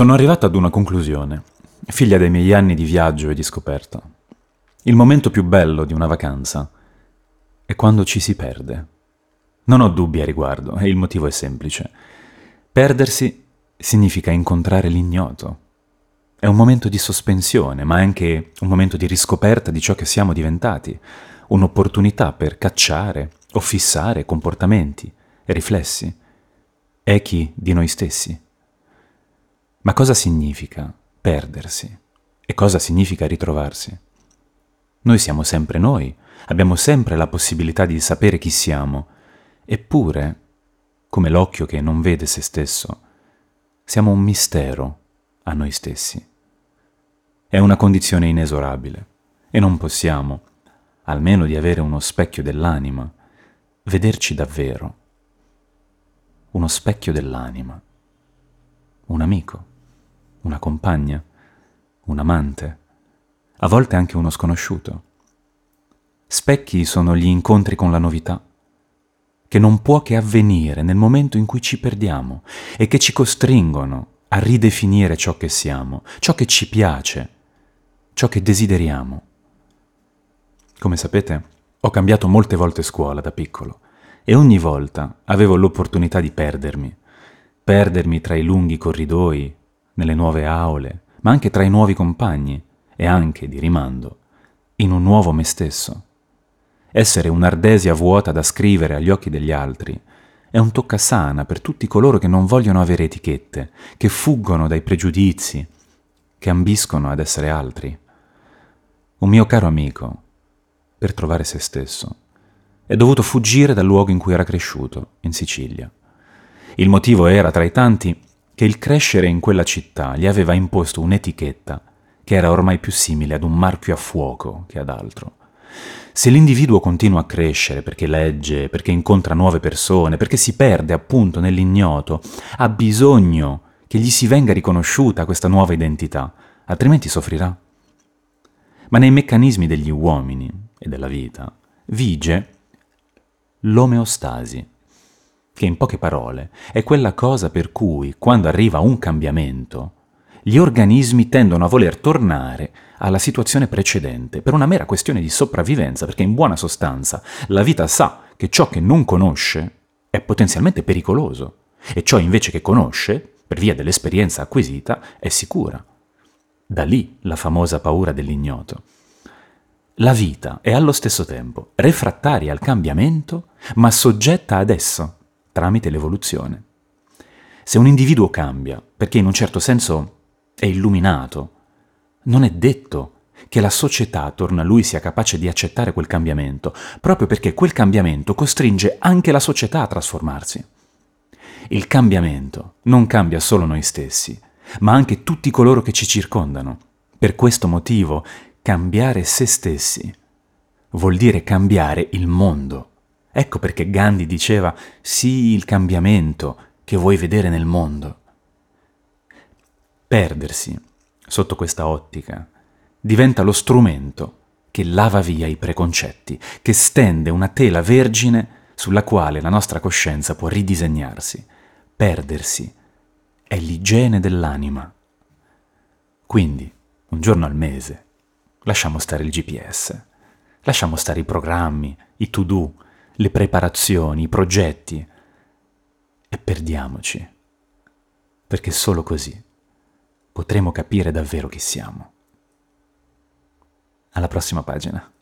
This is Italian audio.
Sono arrivato ad una conclusione, figlia dei miei anni di viaggio e di scoperta. Il momento più bello di una vacanza è quando ci si perde. Non ho dubbi a riguardo e il motivo è semplice. Perdersi significa incontrare l'ignoto. È un momento di sospensione, ma anche un momento di riscoperta di ciò che siamo diventati, un'opportunità per cacciare o fissare comportamenti riflessi, echi di noi stessi. Ma cosa significa perdersi? E cosa significa ritrovarsi? Noi siamo sempre noi, abbiamo sempre la possibilità di sapere chi siamo, eppure, come l'occhio che non vede se stesso, siamo un mistero a noi stessi. È una condizione inesorabile e non possiamo, almeno di avere uno specchio dell'anima, vederci davvero. Uno specchio dell'anima. Un amico una compagna, un amante, a volte anche uno sconosciuto. Specchi sono gli incontri con la novità, che non può che avvenire nel momento in cui ci perdiamo e che ci costringono a ridefinire ciò che siamo, ciò che ci piace, ciò che desideriamo. Come sapete, ho cambiato molte volte scuola da piccolo e ogni volta avevo l'opportunità di perdermi, perdermi tra i lunghi corridoi, nelle nuove aule, ma anche tra i nuovi compagni e anche, di rimando, in un nuovo me stesso. Essere un'ardesia vuota da scrivere agli occhi degli altri è un toccasana per tutti coloro che non vogliono avere etichette, che fuggono dai pregiudizi, che ambiscono ad essere altri. Un mio caro amico, per trovare se stesso, è dovuto fuggire dal luogo in cui era cresciuto, in Sicilia. Il motivo era, tra i tanti, che il crescere in quella città gli aveva imposto un'etichetta che era ormai più simile ad un marchio a fuoco che ad altro. Se l'individuo continua a crescere perché legge, perché incontra nuove persone, perché si perde appunto nell'ignoto, ha bisogno che gli si venga riconosciuta questa nuova identità, altrimenti soffrirà. Ma nei meccanismi degli uomini e della vita vige l'omeostasi che in poche parole è quella cosa per cui, quando arriva un cambiamento, gli organismi tendono a voler tornare alla situazione precedente per una mera questione di sopravvivenza, perché in buona sostanza la vita sa che ciò che non conosce è potenzialmente pericoloso e ciò invece che conosce, per via dell'esperienza acquisita, è sicura. Da lì la famosa paura dell'ignoto. La vita è allo stesso tempo refrattaria al cambiamento, ma soggetta ad esso tramite l'evoluzione. Se un individuo cambia perché in un certo senso è illuminato, non è detto che la società attorno a lui sia capace di accettare quel cambiamento, proprio perché quel cambiamento costringe anche la società a trasformarsi. Il cambiamento non cambia solo noi stessi, ma anche tutti coloro che ci circondano. Per questo motivo, cambiare se stessi vuol dire cambiare il mondo. Ecco perché Gandhi diceva sii il cambiamento che vuoi vedere nel mondo. Perdersi sotto questa ottica diventa lo strumento che lava via i preconcetti, che stende una tela vergine sulla quale la nostra coscienza può ridisegnarsi. Perdersi è l'igiene dell'anima. Quindi, un giorno al mese, lasciamo stare il GPS, lasciamo stare i programmi, i to-do, le preparazioni, i progetti e perdiamoci, perché solo così potremo capire davvero chi siamo. Alla prossima pagina.